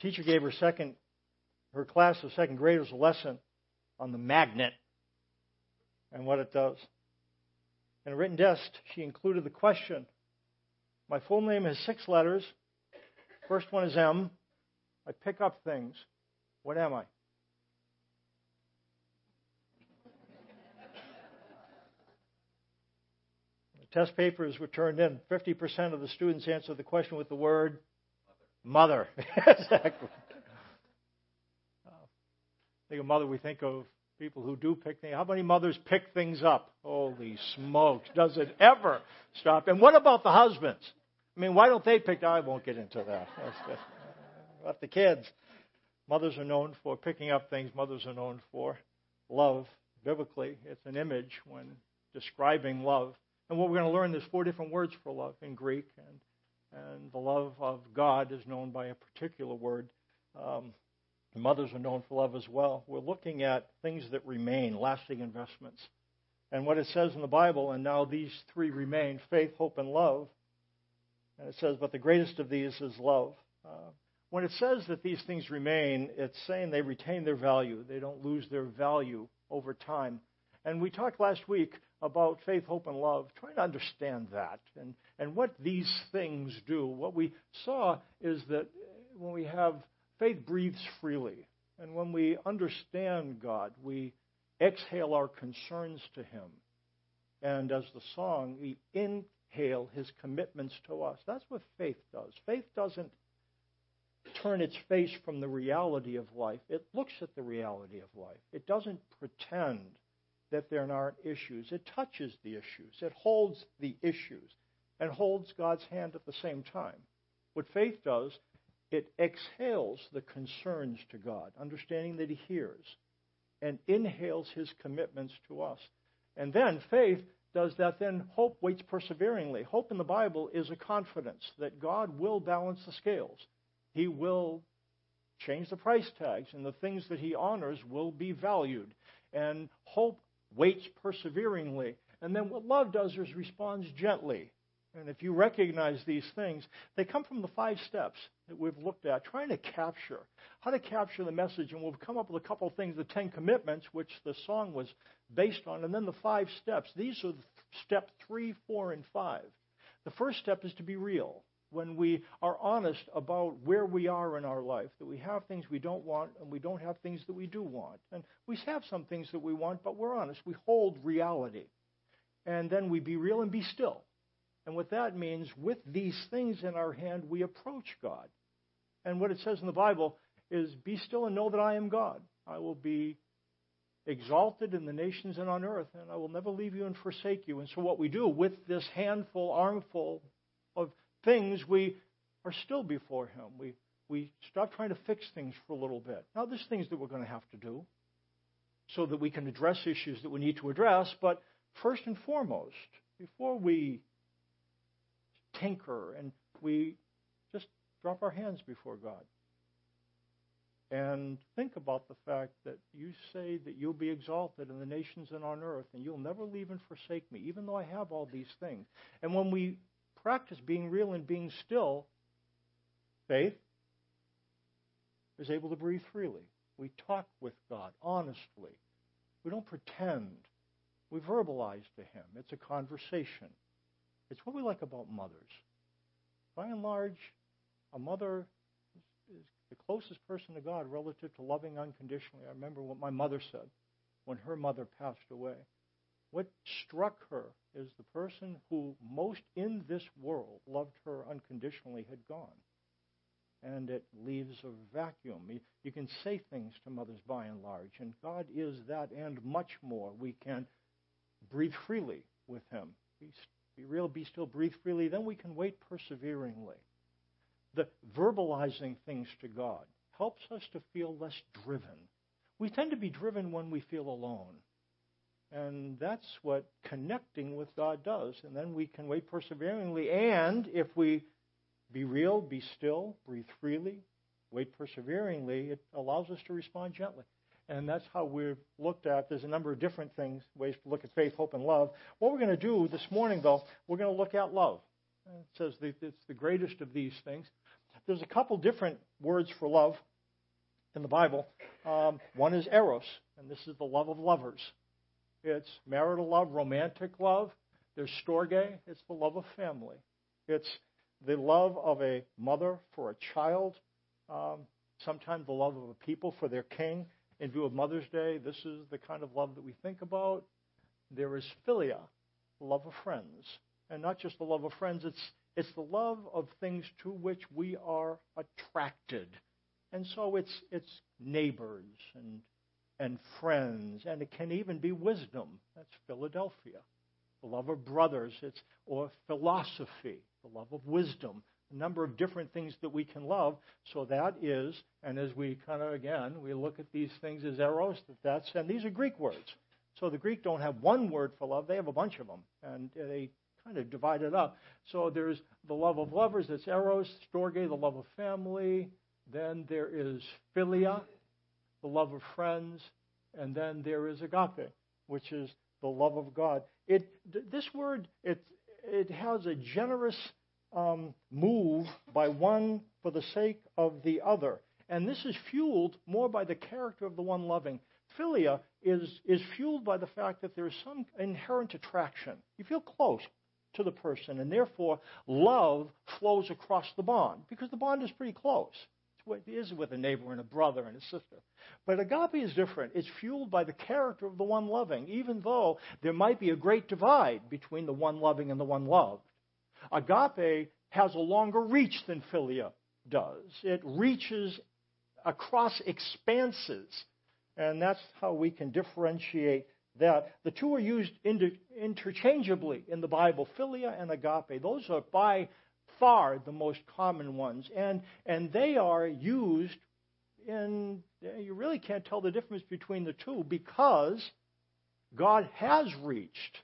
teacher gave her second her class of second graders a lesson on the magnet and what it does. In a written test, she included the question My full name has six letters. First one is M. I pick up things. What am I? The test papers were turned in. 50% of the students answered the question with the word mother. exactly. Uh, think of mother, we think of people who do pick things. How many mothers pick things up? Holy smokes! Does it ever stop? And what about the husbands? I mean, why don't they pick? I won't get into that. That's about the kids. Mothers are known for picking up things. Mothers are known for love. Biblically, it's an image when describing love. And what we're going to learn, there's four different words for love in Greek, and and the love of God is known by a particular word. Um, mothers are known for love as well. We're looking at things that remain, lasting investments. And what it says in the Bible, and now these three remain faith, hope, and love. And it says, but the greatest of these is love. Uh, when it says that these things remain, it's saying they retain their value. They don't lose their value over time. And we talked last week about faith, hope, and love, trying to understand that and, and what these things do. What we saw is that when we have faith breathes freely. And when we understand God, we exhale our concerns to Him. And as the song, we inhale His commitments to us. That's what faith does. Faith doesn't turn its face from the reality of life, it looks at the reality of life. It doesn't pretend that there aren't issues, it touches the issues, it holds the issues, and holds God's hand at the same time. What faith does it exhales the concerns to God, understanding that He hears, and inhales His commitments to us. And then faith does that, then hope waits perseveringly. Hope in the Bible is a confidence that God will balance the scales. He will change the price tags, and the things that He honors will be valued. And hope waits perseveringly. And then what love does is responds gently. And if you recognize these things, they come from the five steps that we've looked at, trying to capture how to capture the message. And we've come up with a couple of things the Ten Commitments, which the song was based on, and then the five steps. These are step three, four, and five. The first step is to be real. When we are honest about where we are in our life, that we have things we don't want and we don't have things that we do want. And we have some things that we want, but we're honest. We hold reality. And then we be real and be still and what that means, with these things in our hand, we approach God. And what it says in the Bible is, Be still and know that I am God. I will be exalted in the nations and on earth, and I will never leave you and forsake you. And so, what we do with this handful, armful of things, we are still before Him. We, we stop trying to fix things for a little bit. Now, there's things that we're going to have to do so that we can address issues that we need to address, but first and foremost, before we tinker and we just drop our hands before God. And think about the fact that you say that you'll be exalted in the nations and on earth, and you'll never leave and forsake me, even though I have all these things. And when we practice being real and being still, faith is able to breathe freely. We talk with God honestly. We don't pretend. We verbalize to Him. It's a conversation. It's what we like about mothers. By and large, a mother is the closest person to God relative to loving unconditionally. I remember what my mother said when her mother passed away. What struck her is the person who most in this world loved her unconditionally had gone. And it leaves a vacuum. You can say things to mothers by and large, and God is that and much more. We can breathe freely with Him. He's be real, be still, breathe freely, then we can wait perseveringly. The verbalizing things to God helps us to feel less driven. We tend to be driven when we feel alone. And that's what connecting with God does. And then we can wait perseveringly. And if we be real, be still, breathe freely, wait perseveringly, it allows us to respond gently. And that's how we've looked at. There's a number of different things, ways to look at faith, hope, and love. What we're going to do this morning, though, we're going to look at love. It says that it's the greatest of these things. there's a couple different words for love in the Bible. Um, one is eros, and this is the love of lovers. It's marital love, romantic love. There's storge, it's the love of family. It's the love of a mother for a child, um, sometimes the love of a people for their king. In view of Mother's Day, this is the kind of love that we think about. There is philia, the love of friends. And not just the love of friends, it's, it's the love of things to which we are attracted. And so it's, it's neighbors and, and friends, and it can even be wisdom. That's Philadelphia. The love of brothers, it's, or philosophy, the love of wisdom. A number of different things that we can love. So that is, and as we kind of, again, we look at these things as eros, that that's, and these are Greek words. So the Greek don't have one word for love, they have a bunch of them. And they kind of divide it up. So there's the love of lovers, that's eros, storge, the love of family, then there is philia, the love of friends, and then there is agape, which is the love of God. It this word it it has a generous um, move by one for the sake of the other, and this is fueled more by the character of the one loving. Philia is is fueled by the fact that there is some inherent attraction. You feel close to the person, and therefore love flows across the bond because the bond is pretty close what it is with a neighbor and a brother and a sister. But agape is different. It's fueled by the character of the one loving, even though there might be a great divide between the one loving and the one loved. Agape has a longer reach than philia does. It reaches across expanses. And that's how we can differentiate that. The two are used inter- interchangeably in the Bible, philia and agape. Those are by far the most common ones. And, and they are used in, you really can't tell the difference between the two because God has reached.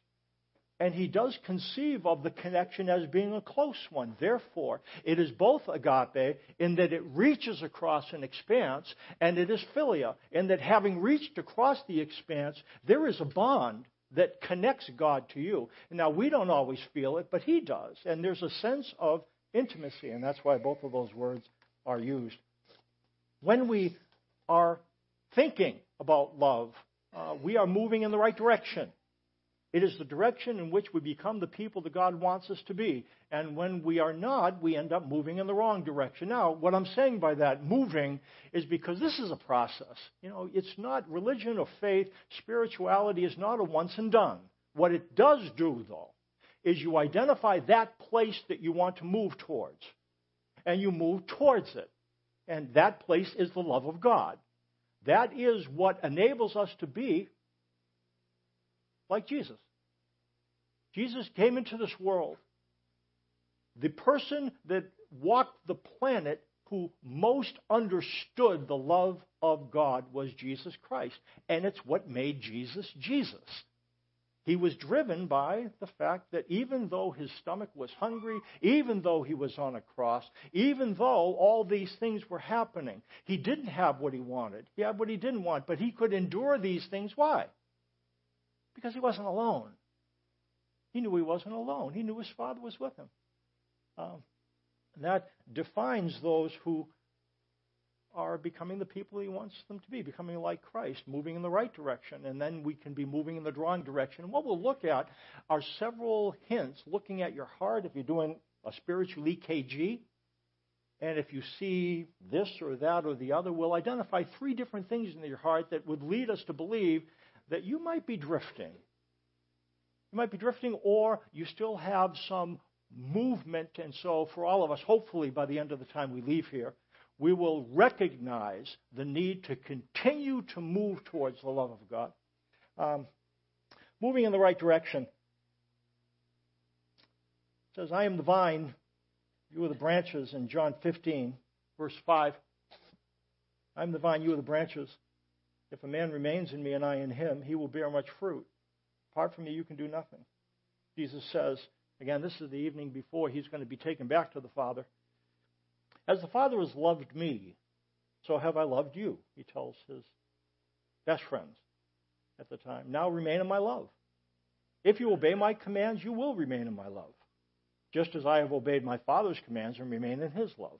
And he does conceive of the connection as being a close one. Therefore, it is both agape in that it reaches across an expanse, and it is philia in that having reached across the expanse, there is a bond that connects God to you. Now, we don't always feel it, but He does. And there's a sense of intimacy, and that's why both of those words are used. When we are thinking about love, uh, we are moving in the right direction. It is the direction in which we become the people that God wants us to be. And when we are not, we end up moving in the wrong direction. Now, what I'm saying by that, moving, is because this is a process. You know, it's not religion or faith, spirituality is not a once and done. What it does do, though, is you identify that place that you want to move towards, and you move towards it. And that place is the love of God. That is what enables us to be like Jesus. Jesus came into this world. The person that walked the planet who most understood the love of God was Jesus Christ. And it's what made Jesus Jesus. He was driven by the fact that even though his stomach was hungry, even though he was on a cross, even though all these things were happening, he didn't have what he wanted. He had what he didn't want, but he could endure these things. Why? Because he wasn't alone. He knew he wasn't alone. He knew his Father was with him. Um, that defines those who are becoming the people he wants them to be, becoming like Christ, moving in the right direction, and then we can be moving in the wrong direction. And what we'll look at are several hints looking at your heart if you're doing a spiritual EKG. And if you see this or that or the other, we'll identify three different things in your heart that would lead us to believe that you might be drifting. You might be drifting, or you still have some movement. And so, for all of us, hopefully by the end of the time we leave here, we will recognize the need to continue to move towards the love of God. Um, moving in the right direction. It says, I am the vine, you are the branches in John 15, verse 5. I am the vine, you are the branches. If a man remains in me and I in him, he will bear much fruit. Apart from me, you can do nothing. Jesus says, again, this is the evening before he's going to be taken back to the Father. As the Father has loved me, so have I loved you, he tells his best friends at the time. Now remain in my love. If you obey my commands, you will remain in my love, just as I have obeyed my Father's commands and remain in his love.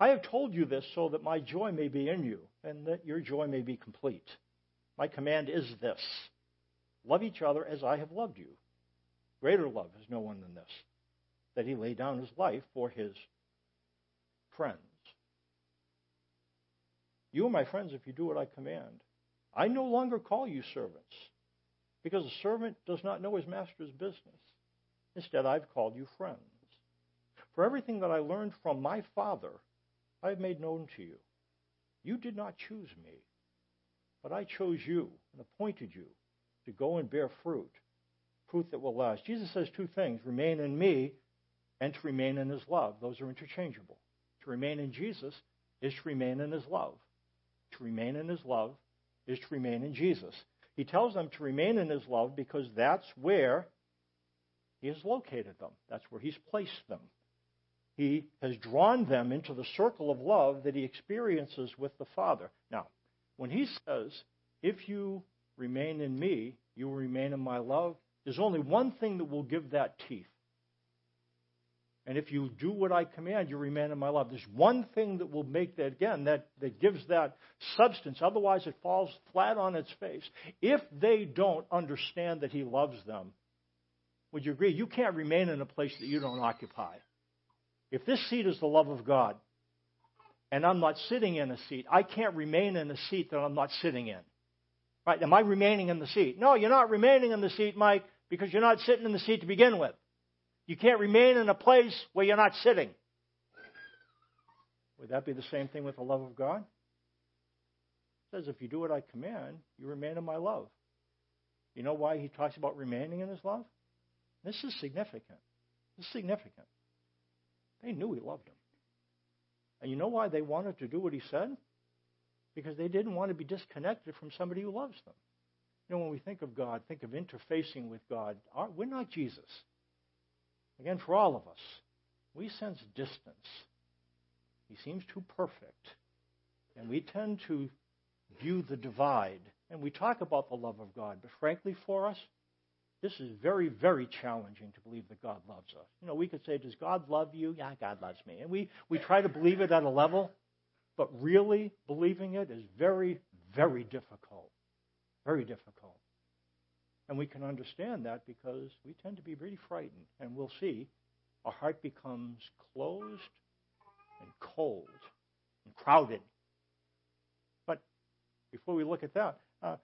I have told you this so that my joy may be in you and that your joy may be complete. My command is this love each other as I have loved you. Greater love has no one than this, that he lay down his life for his friends. You are my friends if you do what I command. I no longer call you servants, because a servant does not know his master's business. Instead, I've called you friends. For everything that I learned from my Father, I have made known to you. You did not choose me, but I chose you and appointed you to go and bear fruit, fruit that will last. Jesus says two things remain in me and to remain in his love. Those are interchangeable. To remain in Jesus is to remain in his love. To remain in his love is to remain in Jesus. He tells them to remain in his love because that's where he has located them, that's where he's placed them. He has drawn them into the circle of love that he experiences with the Father. Now, when he says, If you remain in me, you will remain in my love, there's only one thing that will give that teeth. And if you do what I command, you remain in my love. There's one thing that will make that, again, that, that gives that substance. Otherwise, it falls flat on its face. If they don't understand that He loves them, would you agree? You can't remain in a place that you don't occupy. If this seat is the love of God, and I'm not sitting in a seat, I can't remain in a seat that I'm not sitting in. Right? Am I remaining in the seat? No, you're not remaining in the seat, Mike, because you're not sitting in the seat to begin with. You can't remain in a place where you're not sitting. Would that be the same thing with the love of God? It says, if you do what I command, you remain in my love. You know why he talks about remaining in his love? This is significant. This is significant. They knew he loved them. And you know why they wanted to do what he said? Because they didn't want to be disconnected from somebody who loves them. You know, when we think of God, think of interfacing with God. We're not Jesus. Again, for all of us, we sense distance. He seems too perfect. And we tend to view the divide. And we talk about the love of God. But frankly, for us, this is very, very challenging to believe that God loves us. You know, we could say, Does God love you? Yeah, God loves me. And we, we try to believe it at a level, but really believing it is very, very difficult. Very difficult. And we can understand that because we tend to be pretty frightened. And we'll see our heart becomes closed and cold and crowded. But before we look at that, uh,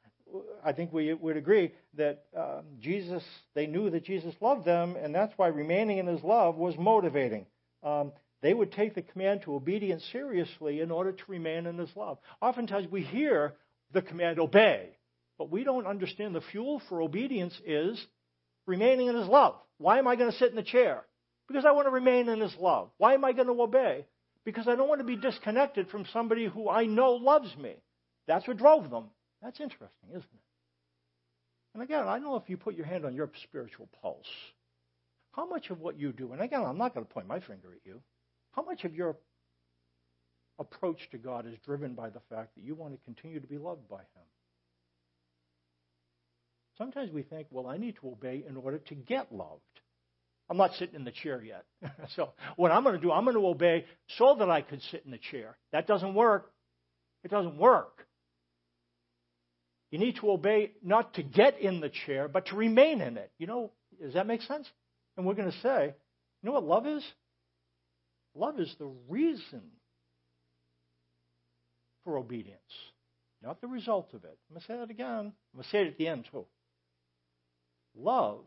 I think we would agree that um, Jesus, they knew that Jesus loved them, and that's why remaining in his love was motivating. Um, they would take the command to obedience seriously in order to remain in his love. Oftentimes we hear the command, obey. But we don't understand the fuel for obedience is remaining in His love. Why am I going to sit in the chair? Because I want to remain in His love. Why am I going to obey? Because I don't want to be disconnected from somebody who I know loves me. That's what drove them. That's interesting, isn't it? And again, I don't know if you put your hand on your spiritual pulse. How much of what you do, and again, I'm not going to point my finger at you, how much of your approach to God is driven by the fact that you want to continue to be loved by Him? Sometimes we think, well, I need to obey in order to get loved. I'm not sitting in the chair yet. so what I'm going to do, I'm going to obey so that I could sit in the chair. That doesn't work. It doesn't work. You need to obey not to get in the chair, but to remain in it. You know, does that make sense? And we're going to say, you know what love is? Love is the reason for obedience, not the result of it. I'm going to say that again. I'm going to say it at the end, too. Love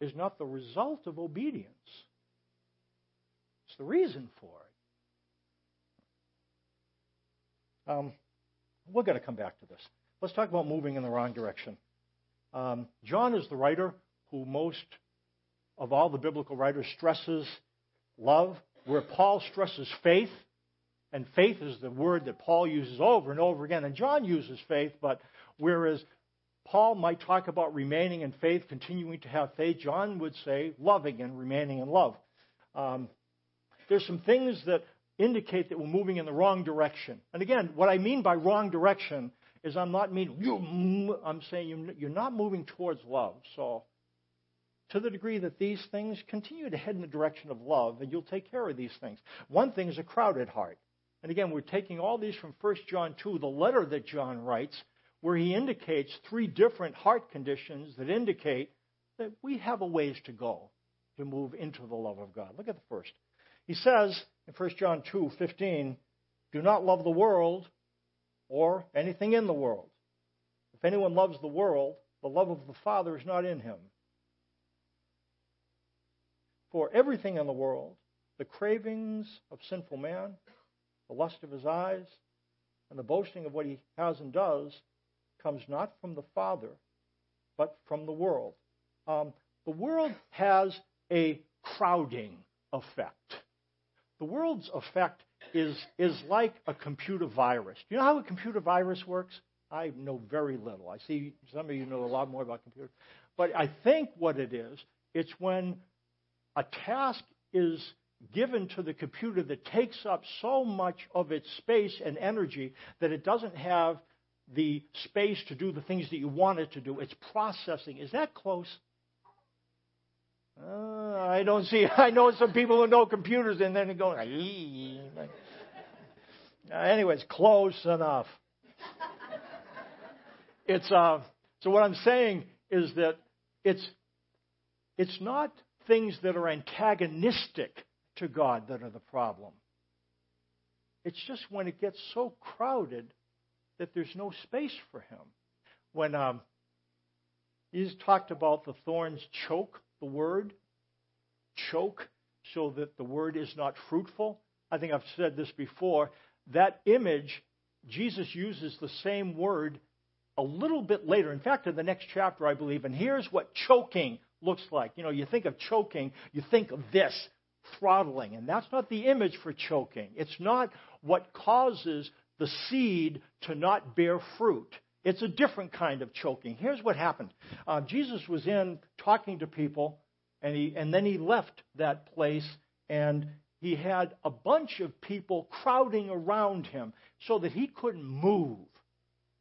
is not the result of obedience, it's the reason for it. Um, we're going to come back to this. Let's talk about moving in the wrong direction. Um, John is the writer who most of all the biblical writers stresses love, where Paul stresses faith. And faith is the word that Paul uses over and over again. And John uses faith, but whereas Paul might talk about remaining in faith, continuing to have faith. John would say loving and remaining in love. Um, there's some things that indicate that we're moving in the wrong direction. And again, what I mean by wrong direction is I'm not meaning you. I'm saying you're not moving towards love. So to the degree that these things continue to head in the direction of love, and you'll take care of these things. One thing is a crowded heart. And again, we're taking all these from 1 John 2, the letter that John writes, where he indicates three different heart conditions that indicate that we have a ways to go to move into the love of God. Look at the first. He says in 1 John 2, 15, do not love the world or anything in the world. If anyone loves the world, the love of the Father is not in him. For everything in the world, the cravings of sinful man, the lust of his eyes, and the boasting of what he has and does, comes not from the Father, but from the world. Um, the world has a crowding effect. The world's effect is, is like a computer virus. Do you know how a computer virus works? I know very little. I see some of you know a lot more about computers. But I think what it is, it's when a task is given to the computer that takes up so much of its space and energy that it doesn't have the space to do the things that you want it to do. It's processing. Is that close? Uh, I don't see. I know some people who know computers and then going. uh, anyways, close enough. It's uh, so what I'm saying is that it's it's not things that are antagonistic to God that are the problem. It's just when it gets so crowded that there's no space for Him. When um, he's talked about the thorns choke the word, choke so that the word is not fruitful. I think I've said this before. That image, Jesus uses the same word a little bit later. In fact, in the next chapter, I believe. And here's what choking looks like. You know, you think of choking, you think of this throttling. And that's not the image for choking. It's not what causes the seed to not bear fruit. It's a different kind of choking. Here's what happened uh, Jesus was in talking to people, and, he, and then he left that place, and he had a bunch of people crowding around him so that he couldn't move.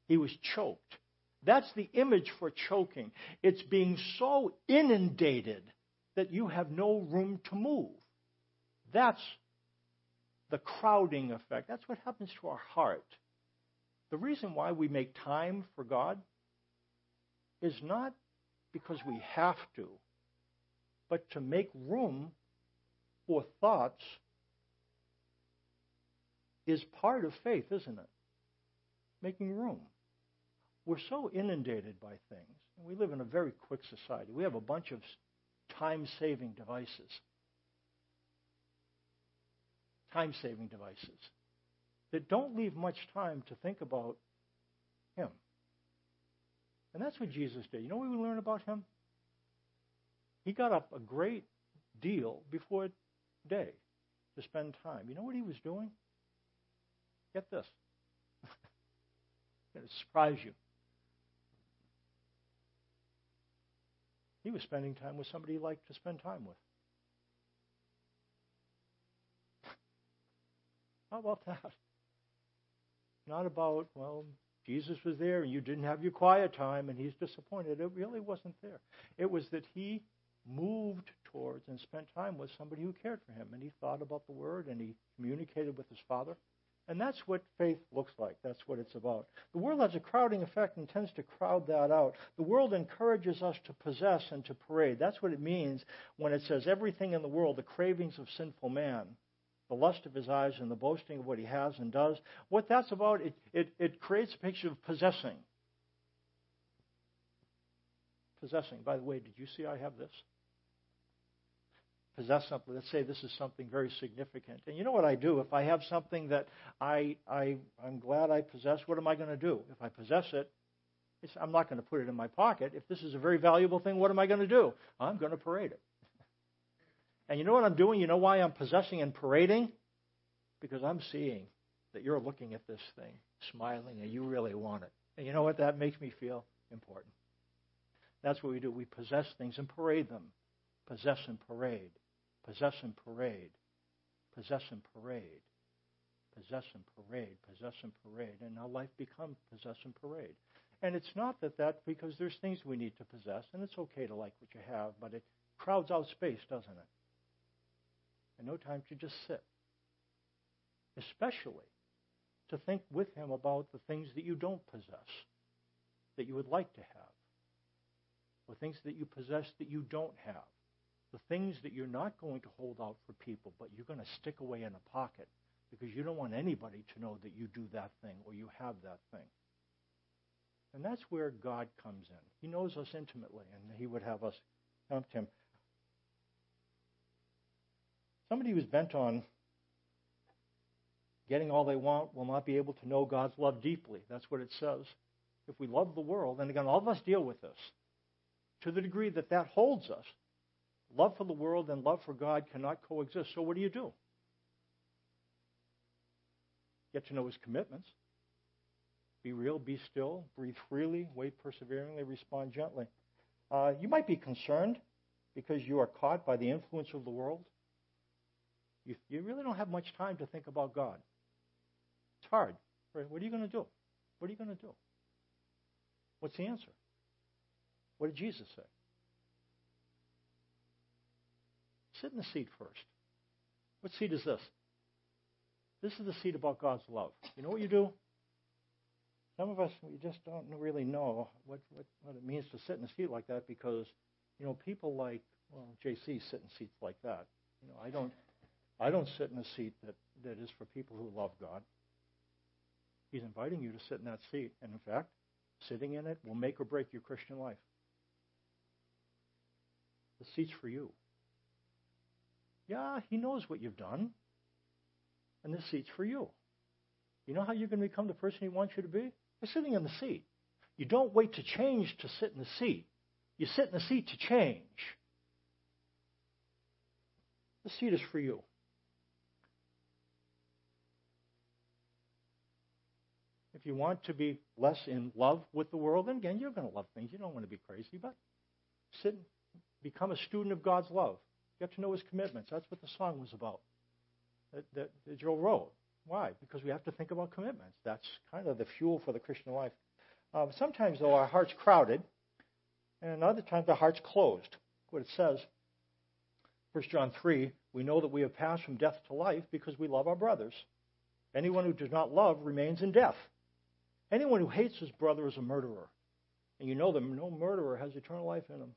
He was choked. That's the image for choking. It's being so inundated that you have no room to move. That's the crowding effect. That's what happens to our heart. The reason why we make time for God is not because we have to, but to make room for thoughts is part of faith, isn't it? Making room. We're so inundated by things. We live in a very quick society. We have a bunch of time saving devices. Time saving devices that don't leave much time to think about Him. And that's what Jesus did. You know what we learn about Him? He got up a great deal before day to spend time. You know what He was doing? Get this. It'll surprise you. He was spending time with somebody he liked to spend time with. How about that? Not about, well, Jesus was there and you didn't have your quiet time and he's disappointed. It really wasn't there. It was that he moved towards and spent time with somebody who cared for him and he thought about the word and he communicated with his father. And that's what faith looks like. That's what it's about. The world has a crowding effect and tends to crowd that out. The world encourages us to possess and to parade. That's what it means when it says everything in the world, the cravings of sinful man, the lust of his eyes, and the boasting of what he has and does. What that's about, it, it, it creates a picture of possessing. Possessing. By the way, did you see I have this? Possess something, let's say this is something very significant. And you know what I do? If I have something that I, I, I'm glad I possess, what am I going to do? If I possess it, I'm not going to put it in my pocket. If this is a very valuable thing, what am I going to do? I'm going to parade it. And you know what I'm doing? You know why I'm possessing and parading? Because I'm seeing that you're looking at this thing, smiling, and you really want it. And you know what? That makes me feel important. That's what we do. We possess things and parade them. Possess and parade possess and parade, possess and parade, possess and parade, possess and parade, and now life becomes possess and parade. And it's not that that because there's things we need to possess, and it's okay to like what you have, but it, crowds out space, doesn't it? And no time to just sit. Especially to think with Him about the things that you don't possess, that you would like to have, or things that you possess that you don't have, the things that you're not going to hold out for people, but you're going to stick away in a pocket because you don't want anybody to know that you do that thing or you have that thing. And that's where God comes in. He knows us intimately, and He would have us come to Him. Somebody who's bent on getting all they want will not be able to know God's love deeply. That's what it says. If we love the world, and again, all of us deal with this, to the degree that that holds us, love for the world and love for God cannot coexist. So what do you do? Get to know His commitments. Be real, be still, breathe freely, wait perseveringly, respond gently. Uh, you might be concerned because you are caught by the influence of the world. You, you really don't have much time to think about God. It's hard. What are you going to do? What are you going to do? What's the answer? What did Jesus say? Sit in the seat first. What seat is this? This is the seat about God's love. You know what you do? Some of us, we just don't really know what, what, what it means to sit in a seat like that because, you know, people like, well, JC sit in seats like that. You know, I don't, I don't sit in a seat that, that is for people who love God. He's inviting you to sit in that seat. And in fact, sitting in it will make or break your Christian life. The seat's for you. Yeah, he knows what you've done. And this seat's for you. You know how you're going to become the person he wants you to be? By sitting in the seat. You don't wait to change to sit in the seat. You sit in the seat to change. The seat is for you. If you want to be less in love with the world, then again, you're going to love things. You don't want to be crazy, but sit, become a student of God's love. Get to know His commitments. That's what the song was about. That, that, that Joe wrote. Why? Because we have to think about commitments. That's kind of the fuel for the Christian life. Uh, sometimes, though, our heart's crowded, and other times the heart's closed. What it says, 1 John 3, we know that we have passed from death to life because we love our brothers. Anyone who does not love remains in death. Anyone who hates his brother is a murderer. And you know that no murderer has eternal life in him.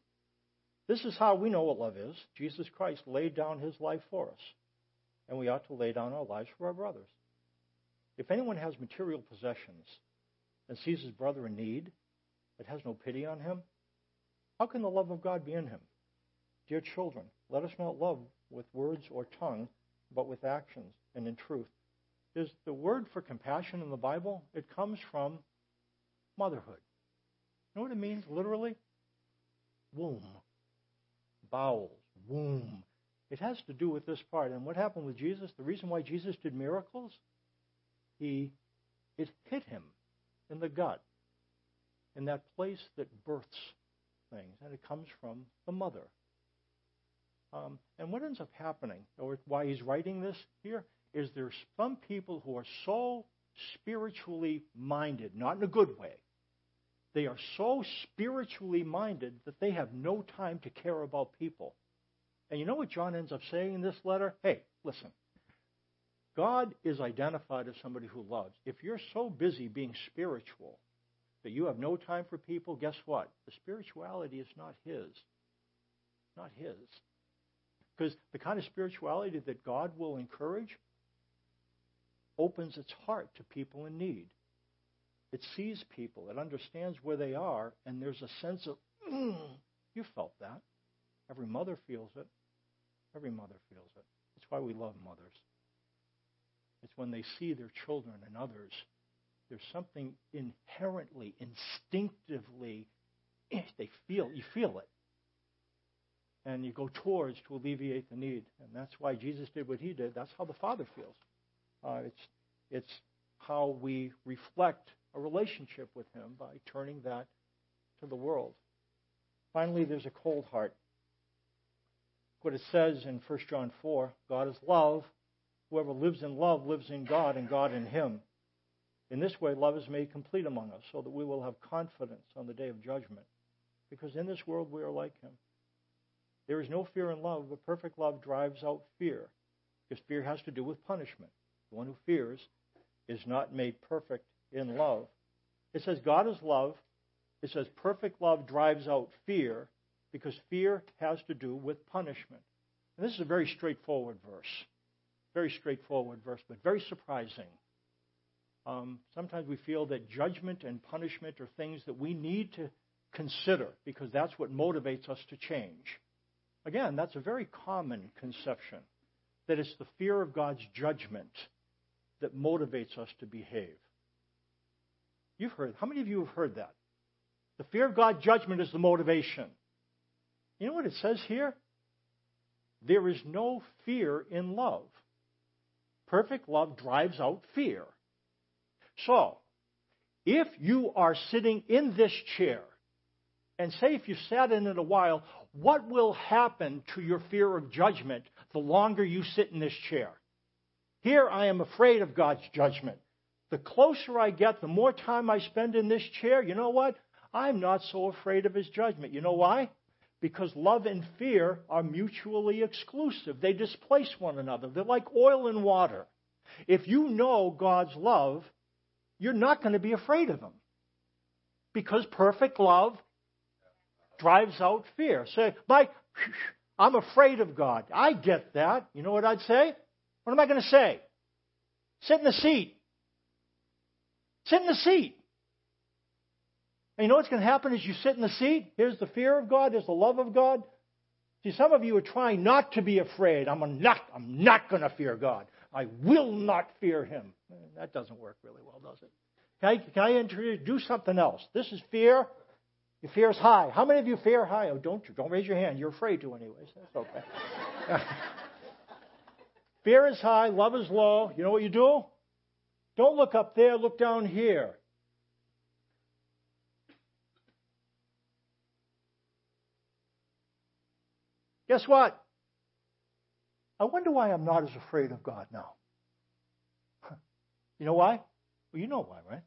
This is how we know what love is. Jesus Christ laid down his life for us. And we ought to lay down our lives for our brothers. If anyone has material possessions and sees his brother in need, but has no pity on him, how can the love of God be in him? Dear children, let us not love with words or tongue, but with actions and in truth is the word for compassion in the Bible, it comes from motherhood. You know what it means literally? Womb. Bowels. Womb. It has to do with this part. And what happened with Jesus, the reason why Jesus did miracles, he it hit him in the gut, in that place that births things. And it comes from the mother. Um, and what ends up happening, or why he's writing this here, is there's some people who are so spiritually minded, not in a good way. They are so spiritually minded that they have no time to care about people. And you know what John ends up saying in this letter? Hey, listen. God is identified as somebody who loves. If you're so busy being spiritual that you have no time for people, guess what? The spirituality is not His. Not His. Because the kind of spirituality that God will encourage opens its heart to people in need. It sees people, it understands where they are, and there's a sense of, mm, you felt that. Every mother feels it. Every mother feels it. That's why we love mothers. It's when they see their children and others, there's something inherently, instinctively, eh, they feel, you feel it. And you go towards to alleviate the need. And that's why Jesus did what he did. That's how the Father feels. Uh, it's, it's how we reflect a relationship with Him by turning that to the world. Finally, there's a cold heart. What it says in 1 John 4 God is love. Whoever lives in love lives in God and God in him. In this way, love is made complete among us so that we will have confidence on the day of judgment. Because in this world we are like him. There is no fear in love, but perfect love drives out fear, because fear has to do with punishment. The one who fears is not made perfect in love. It says God is love. It says perfect love drives out fear, because fear has to do with punishment. And this is a very straightforward verse. Very straightforward verse, but very surprising. Um, sometimes we feel that judgment and punishment are things that we need to consider because that's what motivates us to change. Again, that's a very common conception that it's the fear of God's judgment that motivates us to behave. You've heard, how many of you have heard that? The fear of God's judgment is the motivation. You know what it says here? There is no fear in love. Perfect love drives out fear. So, if you are sitting in this chair, and say if you sat in it a while, what will happen to your fear of judgment the longer you sit in this chair? Here I am afraid of God's judgment. The closer I get, the more time I spend in this chair, you know what? I'm not so afraid of his judgment. You know why? Because love and fear are mutually exclusive. They displace one another. They're like oil and water. If you know God's love, you're not going to be afraid of him. Because perfect love drives out fear. Say, Mike, I'm afraid of God. I get that. You know what I'd say? What am I going to say? Sit in the seat. Sit in the seat. And you know what's going to happen as you sit in the seat? Here's the fear of God. Here's the love of God. See, some of you are trying not to be afraid. I'm not, I'm not going to fear God. I will not fear Him. That doesn't work really well, does it? Can I, can I introduce something else? This is fear. Your fear is high. How many of you fear high? Oh, don't you? Don't raise your hand. You're afraid to, anyways. That's okay. fear is high. Love is low. You know what you do? Don't look up there. Look down here. Guess what? I wonder why I'm not as afraid of God now. You know why? Well, you know why, right?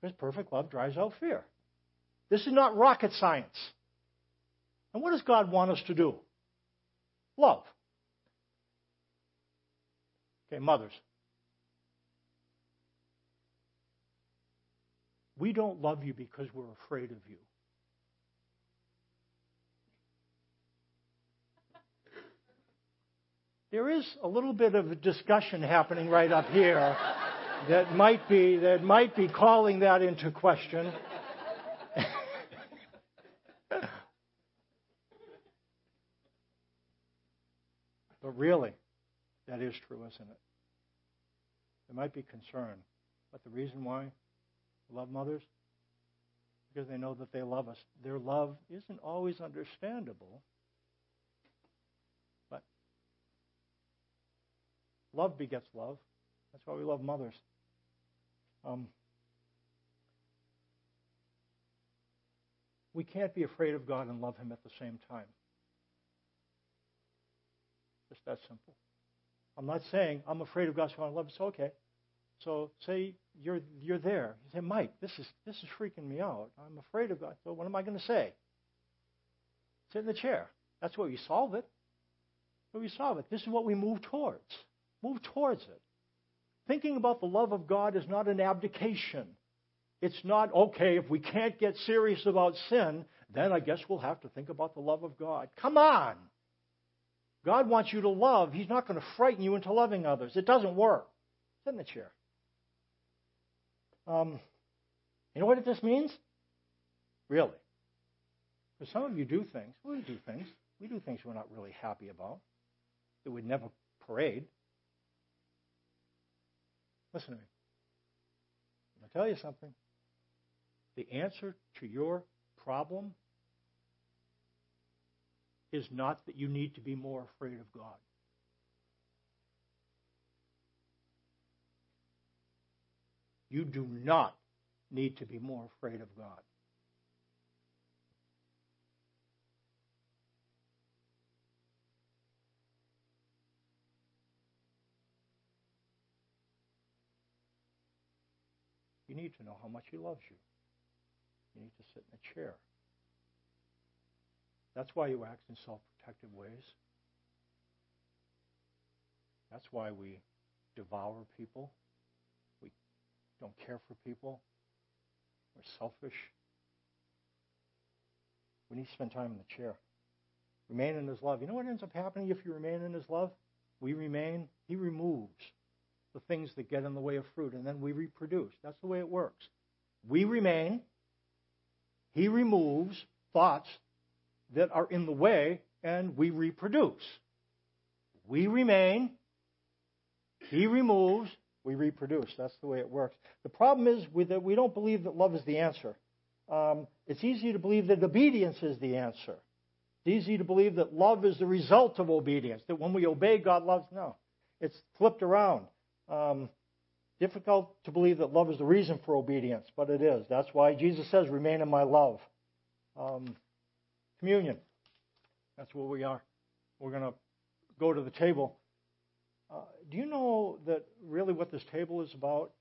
Because perfect love drives out fear. This is not rocket science. And what does God want us to do? Love. Okay, mothers. We don't love you because we're afraid of you. There is a little bit of a discussion happening right up here that might be that might be calling that into question. but really, that is true, isn't it? There might be concern, but the reason why love mothers because they know that they love us. Their love isn't always understandable, but love begets love. That's why we love mothers. Um, we can't be afraid of God and love Him at the same time. Just that simple. I'm not saying I'm afraid of God, so I love Him. So okay. So say you're you're there. You say, Mike, this is this is freaking me out. I'm afraid of God. So what am I going to say? Sit in the chair. That's where we solve it. Where we solve it. This is what we move towards. Move towards it. Thinking about the love of God is not an abdication. It's not, okay, if we can't get serious about sin, then I guess we'll have to think about the love of God. Come on. God wants you to love. He's not going to frighten you into loving others. It doesn't work. Sit in the chair. Um, you know what this means? Really. Because some of you do things. We do things. We do things we're not really happy about. That we'd never parade. Listen to me. I'll tell you something. The answer to your problem is not that you need to be more afraid of God. You do not need to be more afraid of God. You need to know how much He loves you. You need to sit in a chair. That's why you act in self protective ways. That's why we devour people. Don't care for people. We're selfish. We need to spend time in the chair. Remain in His love. You know what ends up happening if you remain in His love? We remain, He removes the things that get in the way of fruit, and then we reproduce. That's the way it works. We remain, He removes thoughts that are in the way, and we reproduce. We remain, He removes, we reproduce. That's the way it works. The problem is that we don't believe that love is the answer. Um, it's easy to believe that obedience is the answer. It's easy to believe that love is the result of obedience, that when we obey, God loves. No, it's flipped around. Um, difficult to believe that love is the reason for obedience, but it is. That's why Jesus says, remain in my love. Um, communion. That's where we are. We're going to go to the table. Uh, do you know that really what this table is about?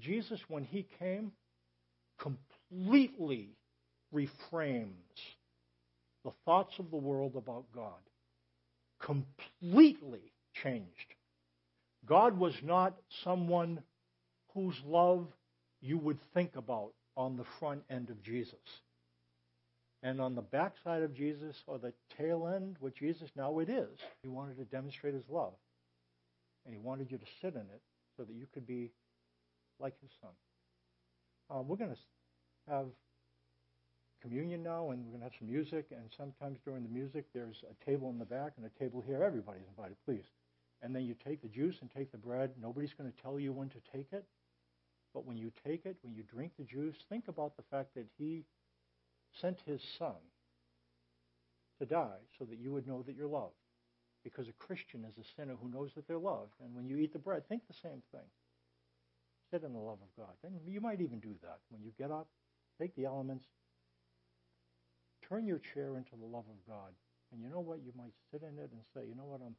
Jesus, when he came, completely reframes the thoughts of the world about God. Completely changed. God was not someone whose love you would think about on the front end of Jesus. And on the backside of Jesus, or the tail end with Jesus, now it is. He wanted to demonstrate his love. And he wanted you to sit in it so that you could be like his son. Uh, we're going to have communion now, and we're going to have some music. And sometimes during the music, there's a table in the back and a table here. Everybody's invited, please. And then you take the juice and take the bread. Nobody's going to tell you when to take it. But when you take it, when you drink the juice, think about the fact that he sent his son to die so that you would know that you're loved. Because a Christian is a sinner who knows that they're loved. And when you eat the bread, think the same thing. Sit in the love of God. Then you might even do that. When you get up, take the elements, turn your chair into the love of God. And you know what? You might sit in it and say, you know what? I'm,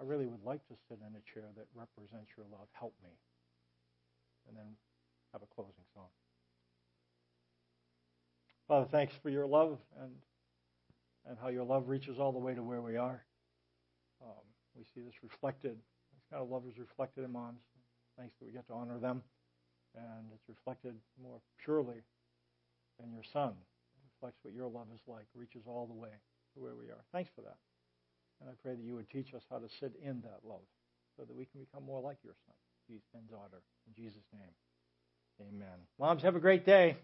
I really would like to sit in a chair that represents your love. Help me. And then have a closing song. Father, thanks for your love and and how your love reaches all the way to where we are. Um, we see this reflected. This kind of love is reflected in moms. Thanks that we get to honor them, and it's reflected more purely in your Son. It reflects what your love is like. Reaches all the way to where we are. Thanks for that. And I pray that you would teach us how to sit in that love so that we can become more like your son Jesus and daughter. In Jesus' name, amen. Moms, have a great day.